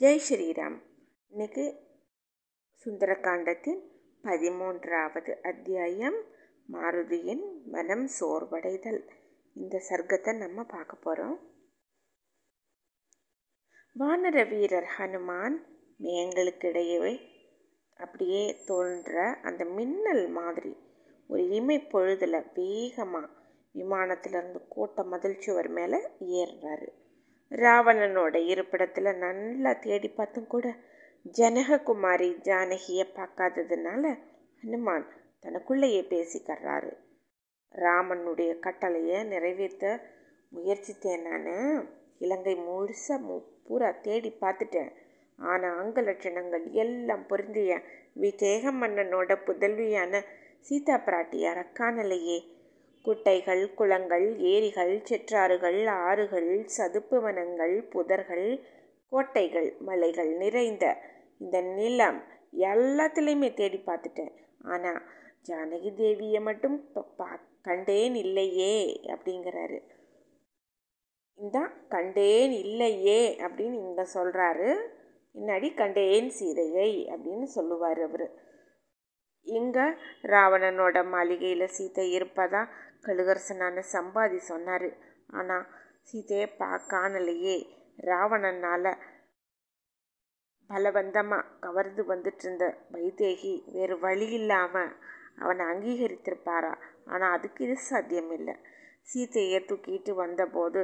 ஜெய் ஸ்ரீராம். இன்னைக்கு சுந்தரகாண்டத்தின் பதிமூன்றாவது அத்தியாயம் மாருதியின் மனம் சோர்வடைதல். இந்த சர்க்கத்தை நம்ம பார்க்க போகிறோம் வானர வீரர் ஹனுமான் மேங்களுக்கிடையவே அப்படியே தோன்ற அந்த மின்னல் மாதிரி ஒரு இமை பொழுதில் வேகமாக விமானத்திலிருந்து கோட்டை மதில் சுவர் மேலே ஏறுறாரு. ராவணனோட இருப்பிடத்தில் நல்லா தேடி பார்த்தும் கூட ஜனககுமாரி ஜானகியை பார்க்காததுனால ஹனுமான் தனக்குள்ளேயே பேசிக்கிறாரு ராமனுடைய கட்டளையை நிறைவேற்ற முயற்சித்தேன் நான். இலங்கை முழுசாக மு பூரா தேடி பார்த்துட்டேன். ஆனால் அங்க லட்சணங்கள் எல்லாம் பொருந்திய விஜேக மன்னனோட புதல்வியான சீதா பிராட்டியார காணலையே. குட்டைகள் குளங்கள் ஏரிகள் சிற்றாறுகள் ஆறுகள் சதுப்பு வனங்கள் புதர்கள் கோட்டைகள் மலைகள் நிறைந்த இந்த நிலம் எல்லாத்துலேயுமே தேடி பார்த்துட்டேன். ஆனால் ஜானகி தேவியை மட்டும் பா கண்டேன் இல்லையே அப்படிங்கிறாரு. இந்த கண்டேன் இல்லையே அப்படின்னு இங்கே சொல்கிறாரு பின்னாடி கண்டேன் சீதையை அப்படின்னு சொல்லுவார் அவர். இங்கே ராவணனோட மாளிகையில் சீதை இருப்பதா? கழுகரசனான சம்பாதி சொன்னார். ஆனால் சீதையை பா காணலையே. ராவணனால் பலவந்தமாக கவர்ந்து வந்துட்டு இருந்த வைதேகி வேறு வழி இல்லாமல் அவனை அங்கீகரித்திருப்பாரா? ஆனால் அதுக்கு இது சாத்தியமில்லை. சீதையை தூக்கிட்டு வந்தபோது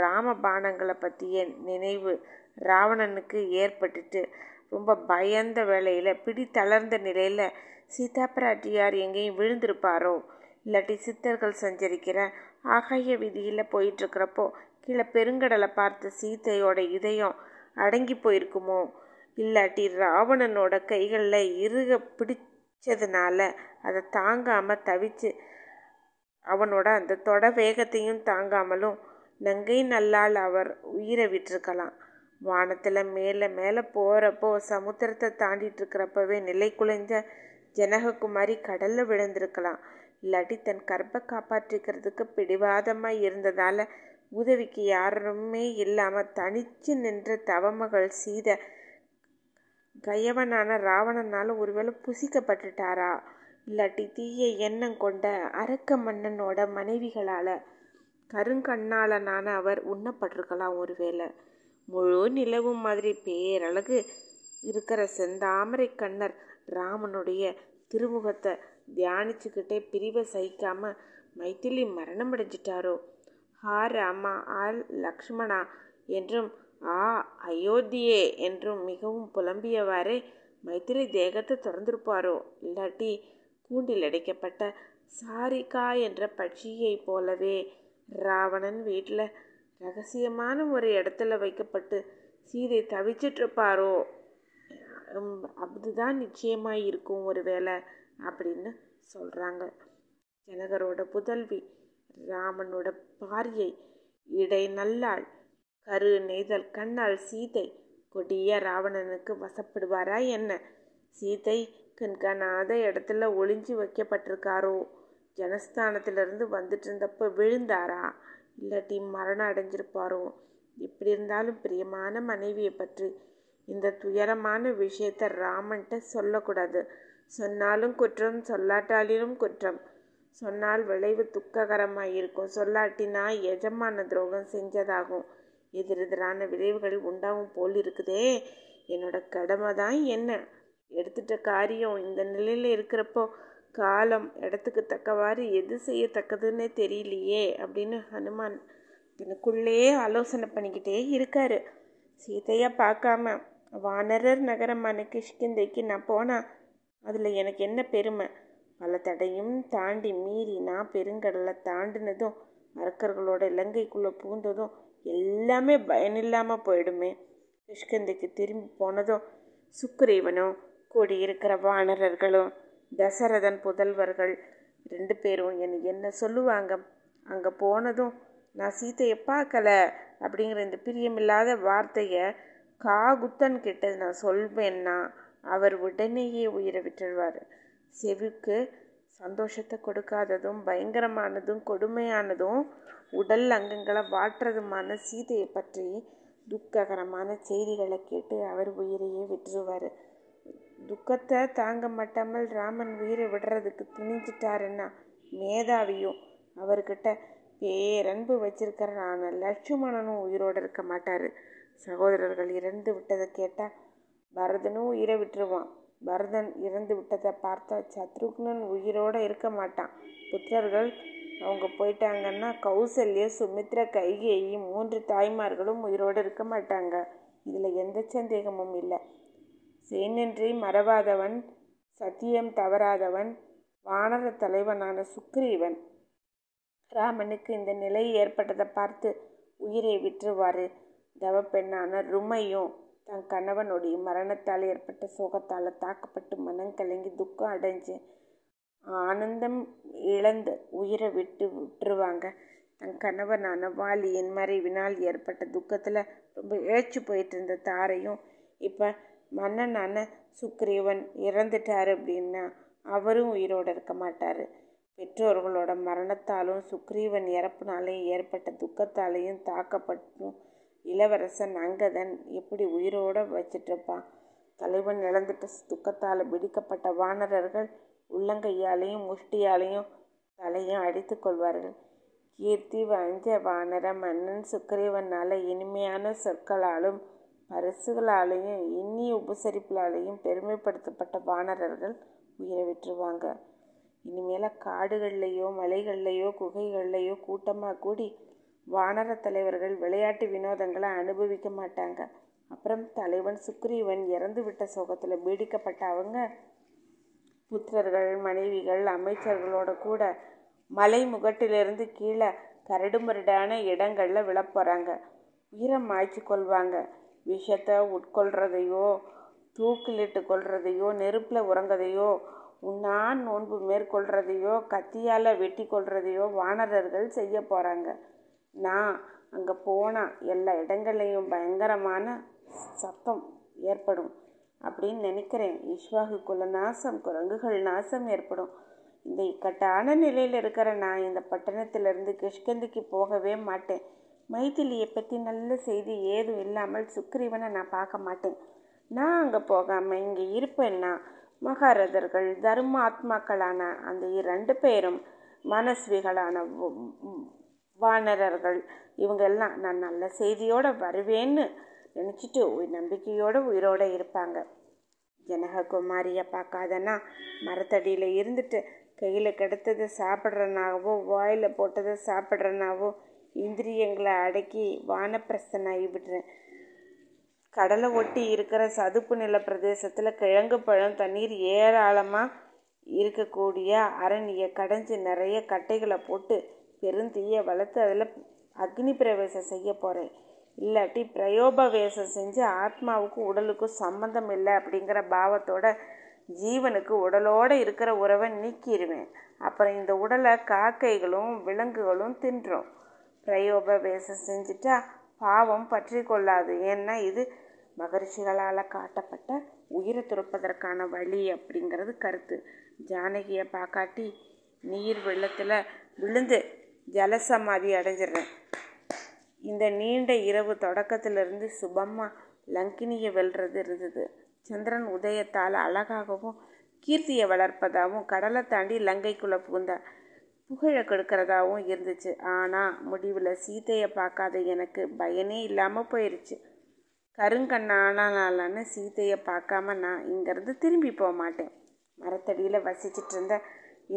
ராம பானங்களை பற்றிய நினைவு ராவணனுக்கு ஏற்பட்டுட்டு ரொம்ப பயந்த வேளையில் பிடி தளர்ந்த நிலையில் சீதா பிராட்டியார் எங்கேயும் விழுந்திருப்பாரோ? இல்லாட்டி சித்தர்கள் சஞ்சரிக்கிற ஆகாய விதியில் போயிட்டுருக்கிறப்போ கீழே பெருங்கடலை பார்த்த சீதையோட இதயம் அடங்கி போயிருக்குமோ? இல்லாட்டி ராவணனோட கைகளில் இறுக பிடிச்சதுனால அதை தாங்காமல் தவிச்சு அவனோட அந்த தொட வேகத்தையும் தாங்காமலும் நங்கை நல்லால் அவர் உயிரை விட்டிருக்கலாம். வானத்தில் மேலே மேலே போகிறப்போ சமுத்திரத்தை தாண்டிட்டு இருக்கிறப்பவே நிலை குலைஞ்ச ஜனககுமாரி கடலில் விழுந்திருக்கலாம். இல்லாட்டி தன் கற்பை காப்பாற்றிக்கிறதுக்கு பிடிவாதமாக இருந்ததால் உதவிக்கு யாருமே இல்லாமல் தனிச்சு நின்ற தவமகள் சீதை கயவனான ராவணனால் ஒருவேளை புசிக்கப்பட்டுட்டாரா? இல்லாட்டி தீய எண்ணம் கொண்ட அரக்க மன்னனோட மனைவிகளால் கருங்கண்ணாளனான அவர் உண்ணப்பட்டிருக்கலாம் ஒருவேளை. முழு நிலவும் மாதிரி பேரழகு இருக்கிற செந்தாமரை கண்ணர் ராமனுடைய திருமுகத்தை தியானிச்சுக்கிட்டே பிரிவை சகிக்காம மைத்திலி மரணம் அடைஞ்சிட்டாரோ? ஹா ராமா ஆல் லக்ஷ்மணா என்றும் ஆ அயோத்தியே என்றும் மிகவும் புலம்பியவாறே மைத்திரி தேகத்தை திறந்திருப்பாரோ? இல்லாட்டி கூண்டில் அடைக்கப்பட்ட சாரிகா என்ற பட்சியை போலவே ராவணன் வீட்டில் ரகசியமான ஒரு இடத்துல வைக்கப்பட்டு சீதை தவிச்சிட்ருப்பாரோ அதுதான் நிச்சயமாக இருக்கும் ஒரு வேளை. அப்படின்னு சொல்கிறாங்க ஜனகரோட புதல்வி ராமனோட பாரியை இடை நல்லாள் கரு நெய்தல் கண்ணால் சீதை கொடிய ராவணனுக்கு வசப்படுவாரா என்ன? சீதை கண்காணாத இடத்துல ஒளிஞ்சு வைக்கப்பட்டிருக்காரோ? ஜனஸ்தானத்திலிருந்து வந்துட்டு இருந்தப்போ விழுந்தாரா? இல்லாட்டி மரணம் அடைஞ்சிருப்பாரோ? எப்படி இருந்தாலும் பிரியமான மனைவியை பற்றி இந்த துயரமான விஷயத்த ராமன்ட்ட சொல்லக்கூடாது. சொன்னாலும் குற்றம் சொல்லாட்டாலும் குற்றம். சொன்னால் விளைவு துக்ககரமாக இருக்கும் சொல்லாட்டினா எஜமான துரோகம் செஞ்சதாகும். எதிரெதிரான விளைவுகள் உண்டாகும் போல் இருக்குதே என்னோட கடமை தான் என்ன? எடுத்துட்ட காரியம் இந்த நிலையில் இருக்கிறப்போ காலம் இடத்துக்கு தக்கவாறு எது செய்யத்தக்கதுன்னே தெரியலையே அப்படின்னு ஹனுமான் தனக்குள்ளேயே ஆலோசனை பண்ணிக்கிட்டே இருக்காரு. சீதையை பார்க்காம வானரர் நகரமான கிஷ்கிந்தைக்கு நான் போனால் அதில் எனக்கு என்ன பெருமை? பல தடையும் தாண்டி மீறி நான் பெருங்கடலை தாண்டினதும் அரக்கர்களோட இலங்கைக்குள்ளே பூந்ததும் எல்லாமே பயனில்லாமல் போயிடுமே. கிஷ்கந்தைக்கு திரும்பி போனதும் சுக்ரீவனும் கூடியிருக்கிற வானரர்களும் தசரதன் புதல்வர்கள் ரெண்டு பேரும் என்னை என்ன சொல்லுவாங்க? அங்கே போனதும் நான் சீத்தையை பார்க்கல அப்படிங்கிற இந்த பிரியமில்லாத வார்த்தையை காகுத்தன் கிட்ட நான் சொல்வேன்னா அவர் உடனேயே உயிரை விட்டுருவார் செவிக்கு சந்தோஷத்தை கொடுக்காததும் பயங்கரமானதும் கொடுமையானதும் உடல் அங்கங்களை வாட்டுறதுமான சீதையை பற்றி துக்ககரமான செய்திகளை கேட்டு அவர் உயிரையே விட்டுருவார். துக்கத்தை தாங்க மாட்டாமல் ராமன் உயிரை விடுறதுக்கு துணிஞ்சிட்டாருன்னா மேதாவியும் அவர்கிட்ட பேரன்பு வச்சிருக்கிறான லட்சுமணனும் உயிரோடு இருக்க மாட்டார். சகோதரர்கள் இறந்து விட்டதை கேட்டால் பரதனும் உயிரை விட்டுருவான். பரதன் இறந்து விட்டதை பார்த்தா சத்ருக்னன் உயிரோடு இருக்க மாட்டான். புத்திரர்கள் அவங்க போயிட்டாங்கன்னா கௌசல்ய சுமித்ர கைகேயி மூன்று தாய்மார்களும் உயிரோடு இருக்க மாட்டாங்க. இதில் எந்த சந்தேகமும் இல்லை. சேனின்றி மறவாதவன் சத்தியம் தவறாதவன் வானர தலைவனான சுக்ரீவன். ராமனுக்கு இந்த நிலை ஏற்பட்டதை பார்த்து உயிரை விற்றுவார் தவப்பெண்ணான ருமையும் தன் கணவனுடைய மரணத்தால் ஏற்பட்ட சோகத்தால் தாக்கப்பட்டு மனம் கலங்கி துக்கம் அடைஞ்சு ஆனந்தம் இழந்து உயிரை விட்டு விட்டுருவாங்க. தன் கணவனான வாலியின் மறைவினால் ஏற்பட்ட துக்கத்தில் ரொம்ப இழைச்சி போயிட்டு இருந்த தாரையும் இப்போ மன்னனான சுக்ரீவன் இறந்துட்டார் அப்படின்னா அவரும் உயிரோடு இருக்க மாட்டார். பெற்றோர்களோட மரணத்தாலும் சுக்ரீவன் இறப்புனாலையும் ஏற்பட்ட துக்கத்தாலையும் தாக்கப்பட்டும் இளவரசன் அங்கதன் எப்படி உயிரோட வச்சிட்ருப்பான் தலைவன் இழந்துட்ட துக்கத்தால் பிடிக்கப்பட்ட வானரர்கள் உள்ளங்கையாலையும் முஷ்டியாலையும் தலையும் அடித்து கொள்வார்கள். கீர்த்தி வஞ்ச வானர மன்னன் சுக்கரீவனால் இனிமையான சொற்களாலும் பரிசுகளாலேயும் இன்னி உபசரிப்புகளாலேயும் பெருமைப்படுத்தப்பட்ட வானரர்கள் உயிரை விட்டுருவாங்க. இனிமேல் காடுகள்லையோ மலைகள்லையோ குகைகள்லையோ கூட்டமாக கூடி வானர தலைவர்கள் விளையாட்டு வினோதங்களை அனுபவிக்க மாட்டாங்க. அப்புறம் தலைவன் சுக்ரீவன் இறந்து விட்ட சோகத்தில் பீடிக்கப்பட்ட அவங்க புத்திரர்கள் மனைவிகள் அமைச்சர்களோட கூட மலை முகட்டிலிருந்து கீழே கரடுமுரடான இடங்களில் விழப்போகிறாங்க உயிரை மாய்ச்சி கொள்வாங்க. விஷத்தை உட்கொள்றதையோ தூக்கிலிட்டு கொள்றதையோ நெருப்பில் உறங்கதையோ உண்ணான் நோன்பு மேற்கொள்றதையோ கத்தியால் வெட்டி கொள்றதையோ வானரர்கள் செய்ய போகிறாங்க நான் அங்கே போனால் எல்லா இடங்கள்லையும் பயங்கரமான சத்தம் ஏற்படும் அப்படின்னு நினைக்கிறேன். இஷ்வாகுக்குள்ள நாசம் குரங்குகள் நாசம் ஏற்படும். இந்த இக்கட்டான நிலையில் இருக்கிற நான் இந்த பட்டணத்திலிருந்து கிஷ்கந்திக்கு போகவே மாட்டேன். மைதிலியை பற்றி நல்ல செய்தி ஏதும் இல்லாமல் சுக்ரீவனை நான் பார்க்க மாட்டேன். நான் அங்கே போகாமல் இங்கே இருப்பேன்னா மகாரதர்கள் தர்மாத்மாக்களான அந்த இரண்டு பேரும் மனஸ்விகளான வானரர்கள். இவங்கெல்லாம் நான் நல்ல செய்தியோடு வருவேன்னு நினச்சிட்டு நம்பிக்கையோடு உயிரோடு இருப்பாங்க. ஜனக குமாரியை பார்க்காதனா மரத்தடியில் இருந்துட்டு கையில் கிடைத்ததை சாப்பிட்றனாவோ வாயில் போட்டதை சாப்பிட்றனாவோ இந்திரியங்களை அடக்கி வானப்பிரசனாகி விடுறேன். கடலை ஒட்டி இருக்கிற சதுப்பு நில பிரதேசத்தில் கிழங்கு பழம் தண்ணீர் ஏராளமாக இருக்கக்கூடிய அரணியை கடைஞ்சி நிறைய கட்டைகளை போட்டு பெருந்தீயை வளர்த்து அதில் அக்னி பிரவேசம் செய்ய போகிறேன் இல்லாட்டி பிரயோபவேசம் செஞ்சு ஆத்மாவுக்கும் உடலுக்கும் சம்மந்தம் இல்லை அப்படிங்கிற பாவத்தோட ஜீவனுக்கு உடலோடு இருக்கிற உறவை நீக்கிடுவேன் அப்புறம் இந்த உடலை காக்கைகளும் விலங்குகளும் தின்றும். பிரயோபவேசம் செஞ்சுட்டா பாவம் பற்றி கொள்ளாது. ஏன்னா இது மகரிஷிகளால் காட்டப்பட்ட உயிரை துறப்பதற்கான வழி அப்படிங்கிறது கருத்து. ஜானகியை பார்க்காட்டி நீர் வெள்ளத்தில் விழுந்து ஜலசமாதி அடைஞ்சிடுறேன். இந்த நீண்ட இரவு தொடக்கத்திலிருந்து சுபமாக லங்கினியை வெல்றது இருந்தது. சந்திரன் உதயத்தால் அழகாகவும் கீர்த்தியை வளர்ப்பதாகவும் கடலை தாண்டி லங்கைக்குள்ளே புகுந்த புகழை கெடுக்கிறதாகவும் இருந்துச்சு. ஆனால் முடிவில் சீத்தையை பார்க்காத எனக்கு பயனே இல்லாமல் போயிடுச்சு கருங்கண்ணானாலான சீத்தையை பார்க்காம நான் இங்கேருந்து திரும்பி போக மாட்டேன். மரத்தடியில் வசிச்சிட்டு இருந்த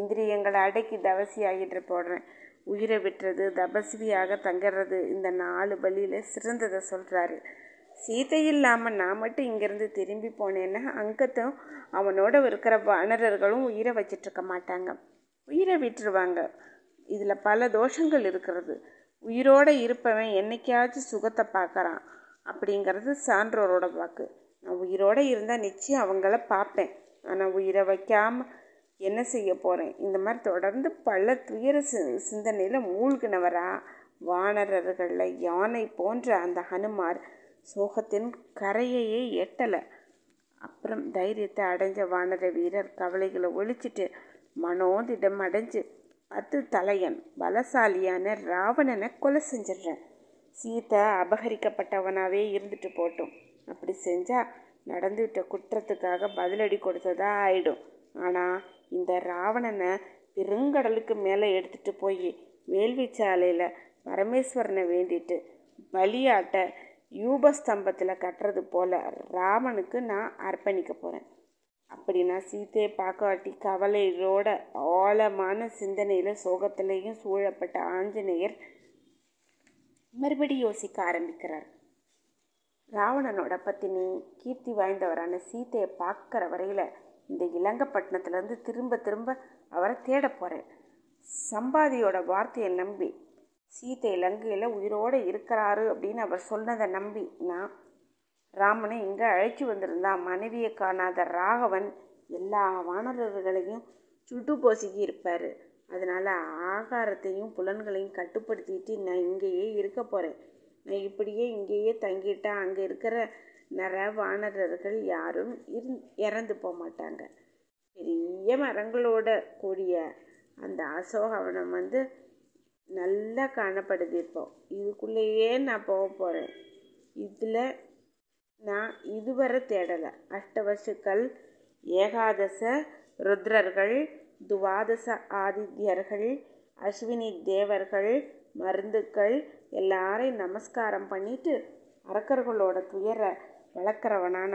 இந்திரியங்களை அடக்கி தவசி ஆகிட்டு போடுறேன். உயிரை விட்டுறது தபஸ்வியாக தங்கிறது இந்த நாலு வழியில் சிறந்ததை சொல்கிறாரு சீதை இல்லாமல் நான் மட்டும் இங்கேருந்து திரும்பி போனேன்னா அங்கத்தும் அவனோட இருக்கிற வானரர்களும் உயிரை வச்சிட்ருக்க மாட்டாங்க. உயிரை விட்டுருவாங்க. இதில் பல தோஷங்கள் இருக்கிறது. உயிரோடு இருப்பவன் என்னைக்காச்சும் சுகத்தை பார்க்குறான். அப்படிங்கிறது சான்றோரோட வாக்கு. நான் உயிரோடு இருந்தால் நிச்சயம் அவங்கள பார்ப்பேன். ஆனால் உயிரை வைக்காமல் என்ன செய்ய போகிறேன் இந்த மாதிரி தொடர்ந்து பல துயர சி சிந்தனையில் மூழ்கினவரா வானரர்களில் யானை போன்ற அந்த ஹனுமார் சோகத்தின் கரையையே எட்டலை. அப்புறம் தைரியத்தை அடைஞ்ச வானர வீரர் கவலைகளை ஒழிச்சிட்டு மனோதிடம் அடைஞ்சு அது தலையன் பலசாலியான ராவணனை கொலை செஞ்சிடுறேன். சீதை அபகரிக்கப்பட்டவனாகவே இருந்துட்டு போட்டும். அப்படி செஞ்சால் நடந்துவிட்ட குற்றத்துக்காக பதிலடி கொடுத்ததா ஆயிடும். ஆனால் இந்த ராவணனை பெருங்கடலுக்கு மேலே எடுத்துகிட்டு போய் வேள்வி சாலையில் பரமேஸ்வரனை வேண்டிட்டு பலியாட்ட யூபஸ்தம்பத்தில் கட்டுறது போல் ராமனுக்கு நான் அர்ப்பணிக்க போகிறேன் அப்படி நான் சீத்தையை பார்க்காட்டி கவலையோட ஆழமான சிந்தனையில் சோகத்திலையும் சூழப்பட்ட ஆஞ்சநேயர் மறுபடி யோசிக்க ஆரம்பிக்கிறார். ராவணனோட பத்தினி கீர்த்தி வாய்ந்தவரான சீத்தையை பார்க்குற வரையில் இந்த இலங்கப்பட்டினத்துலேருந்து திரும்ப திரும்ப அவரை தேட போகிறேன் சம்பாதியோட வார்த்தையை நம்பி சீத்தை இலங்கையில் உயிரோடு இருக்கிறாரு அப்படின்னு அவர் சொன்னதை நம்பி நான் ராமனை இங்கே அழைச்சி வந்திருந்தா மனைவியை காணாத ராகவன் எல்லா வானரர்களையும் சுட்டு போசிக்கி இருப்பார். அதனால் ஆகாரத்தையும் புலன்களையும் கட்டுப்படுத்திட்டு நான் இங்கேயே இருக்க போகிறேன் நான் இப்படியே இங்கேயே தங்கிட்டேன் அங்கே இருக்கிற நர வானரர்கள் யாரும் இறந்து போக மாட்டாங்க. பெரிய மரங்களோட கூடிய அந்த அசோகவனம் வந்து நல்லா காணப்படுது இப்போ. இதுக்குள்ளேயே நான் போக போகிறேன் இதில் நான் இதுவரை தேடலை. அஷ்டவசுக்கள் ஏகாதச ருத்ரர்கள் துவாதச ஆதித்யர்கள் அஸ்வினி தேவர்கள் மருந்துக்கள் எல்லாரையும் நமஸ்காரம் பண்ணிட்டு அரக்கர்களோட துயர வளர்க்குறவனான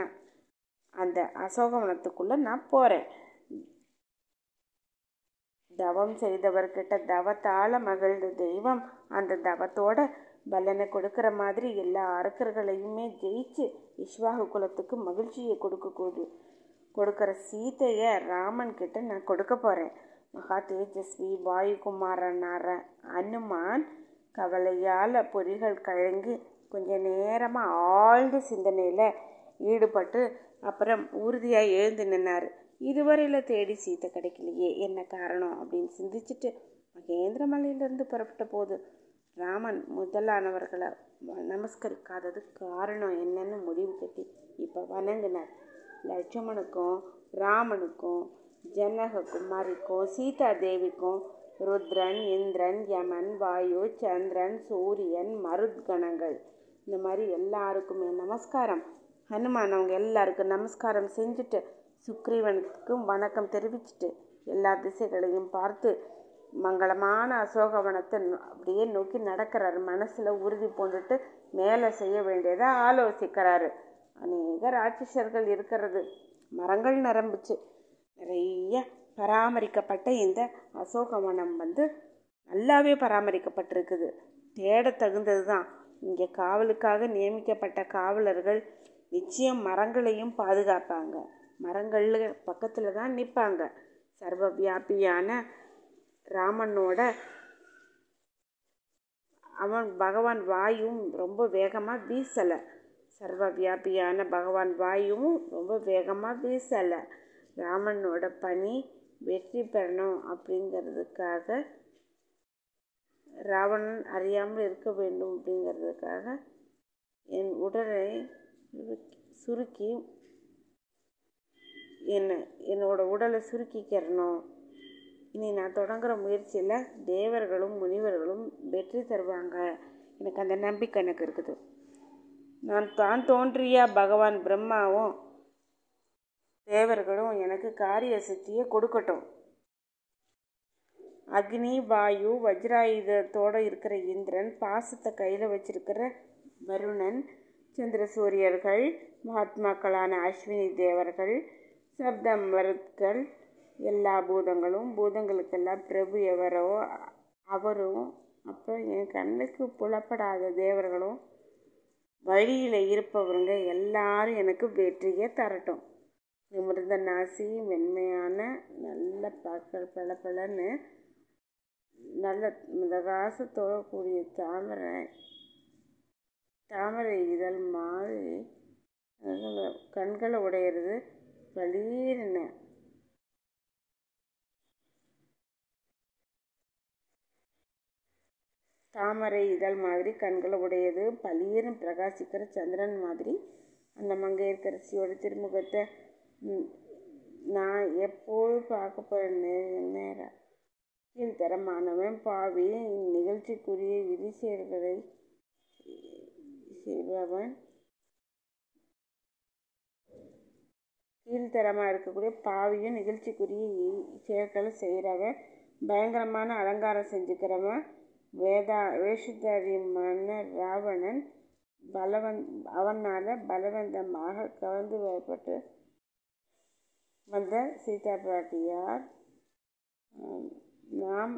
அந்த அசோகவனத்துக்குள்ளே நான் போகிறேன் தவம் செய்தவர்கிட்ட தவத்தால் மகிழ்ந்த தெய்வம் அந்த தவத்தோட பலனை கொடுக்குற மாதிரி எல்லா அரக்கர்களையுமே ஜெயிச்சு இஷ்வாகு குலத்துக்கு மகிழ்ச்சியை கொடுக்கக்கூடு கொடுக்குற சீத்தையை ராமன் கிட்ட நான் கொடுக்க போகிறேன் மகா தேஜஸ்வி வாயுகுமாரனார அனுமான் கவலையால் பொறிகள் கழங்கி கொஞ்ச நேரமாக ஆழ்ந்த சிந்தனையில் ஈடுபட்டு அப்புறம் உறுதியாக எழுந்து நின்னார். இதுவரையில் தேடி சீத்தை கிடைக்கலையே என்ன காரணம் அப்படின்னு சிந்திச்சுட்டு மகேந்திர மலையிலிருந்து புறப்பட்ட போது ராமன் முதலானவர்களை நமஸ்கரிக்காதது காரணம் என்னன்னு முடிவு கட்டி இப்போ வணங்கினார். லட்சுமணுக்கும் ராமனுக்கும் ஜனக குமாரிக்கும் சீதா தேவிக்கும் ருத்ரன் இந்திரன் யமன் வாயு சந்திரன் சூரியன் மருத்கணங்கள் இந்த மாதிரி எல்லாருக்குமே நமஸ்காரம். ஹனுமான் அவங்க எல்லாருக்கும் நமஸ்காரம் செஞ்சுட்டு சுக்ரீவனுக்கும் வணக்கம் தெரிவிச்சுட்டு எல்லா திசைகளையும் பார்த்து மங்களமான அசோகவனத்தை அப்படியே நோக்கி நடக்கிறாரு. மனசில் உறுதி பூண்டுட்டு மேலே செய்ய வேண்டியதை ஆலோசிக்கிறாரு. அநேக ராட்சசர்கள் இருக்கிறது. மரங்கள் நிரம்பிச்சு. நிறைய பராமரிக்கப்பட்ட இந்த அசோகவனம் வந்து நல்லாவே பராமரிக்கப்பட்டிருக்குது. தேட தகுந்தது தான் இங்கே காவலுக்காக நியமிக்கப்பட்ட காவலர்கள் நிச்சயம் மரங்களையும் பாதுகாப்பாங்க. மரங்கள் பக்கத்தில் தான் நிற்பாங்க சர்வ வியாபியான ராமனோட அவன் பகவான் வாயும் ரொம்ப வேகமாக வீசலை. சர்வ வியாபியான பகவான் வாயும் ரொம்ப வேகமாக வீசலை. ராமனோட பணி வெற்றி பெறணும் அப்படிங்கிறதுக்காக ராவணன் அறியாமல் இருக்க வேண்டும் அப்படிங்கிறதுக்காக என் உடலை சுருக்கி என்னை என்னோட உடலை சுருக்கிக்கிறணும். இனி நான் தொடங்குகிற முயற்சியில் தேவர்களும் முனிவர்களும் வெற்றி தருவாங்க. எனக்கு அந்த நம்பிக்கை எனக்கு இருக்குது. நான் தான் தோன்றிய பகவான் பிரம்மாவும் தேவர்களும் எனக்கு காரிய சக்தியை கொடுக்கட்டும். அக்னி வாயு வஜ்ராயுதத்தோடு இருக்கிற இந்திரன் பாசத்தை கையில் வச்சிருக்கிற வருணன் சந்திர சூரியர்கள் மகாத்மாக்களான அஸ்வினி தேவர்கள் சப்தமருத்கள் எல்லா பூதங்களும் பூதங்களுக்கெல்லாம் பிரபு எவரோ அவரும் அப்புறம் என் கண்ணுக்கு புலப்படாத தேவர்களும் வழியில் இருப்பவருங்க எல்லாரும் எனக்கு வெற்றியை தரட்டும். நிமிர்ந்த நாசி மென்மையான நல்ல பக்க பளபளன்னு நல்ல மிதகாசத்தோட கூடிய தாமரை தாமரை இதழ் மாதிரி கண்களை உடையிறது பளீர்னு. தாமரை இதழ் மாதிரி கண்களை உடையது பளீர்னு பிரகாசிக்கிற சந்திரன் மாதிரி அந்த மங்கையர்கரசியோட திருமுகத்தை நான் எப்போது பார்க்க போகிறேன் நேரம். கீழ்த்தரமானவன் பாவி. இந்நிகழ்ச்சிக்குரிய விதி செயல்களை செய்பவன் கீழ்த்தரமாக இருக்கக்கூடிய பாவியும் நிகழ்ச்சிக்குரிய செயல்களை செய்கிறவன். பயங்கரமான அலங்காரம் செஞ்சுக்கிறவன். வேதா வேஷதாரியமான ராவணன் பலவன் அவனால் பலவந்தமாக கவர்ந்து வரப்பட்டு வந்த சீதா பாட்டியார். நாம்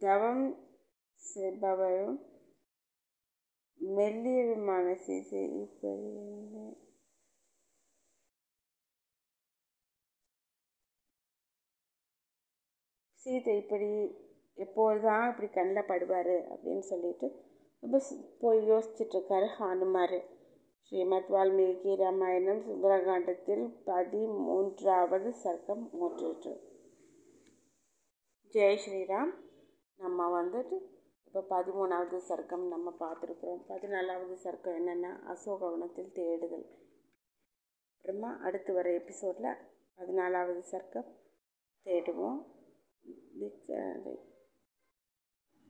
தவம் செய்பவரும் மெல்லியருமான சீசை இப்படி சீதை இப்படி எப்போதுதான் இப்படி கண்ணில் படுவார் அப்படின்னு சொல்லிட்டு ரொம்ப போய் யோசிச்சுட்ருக்காரு ஹானுமார். ஸ்ரீமத் வால்மீகி ராமாயணம் சுந்தரகாண்டத்தில் பதிமூன்றாவது சர்க்கம் மூன்று ஜெய் ஸ்ரீராம். நம்ம வந்துட்டு இப்போ பதிமூணாவது சர்க்கம் நம்ம பார்த்துருக்குறோம். பதினாலாவது சர்க்கம் என்னென்னா அசோகவனத்தில் தேடுதல். அப்புறமா அடுத்து வர எபிசோடில் பதினாலாவது சர்க்கம் தேடுவோம். Uh,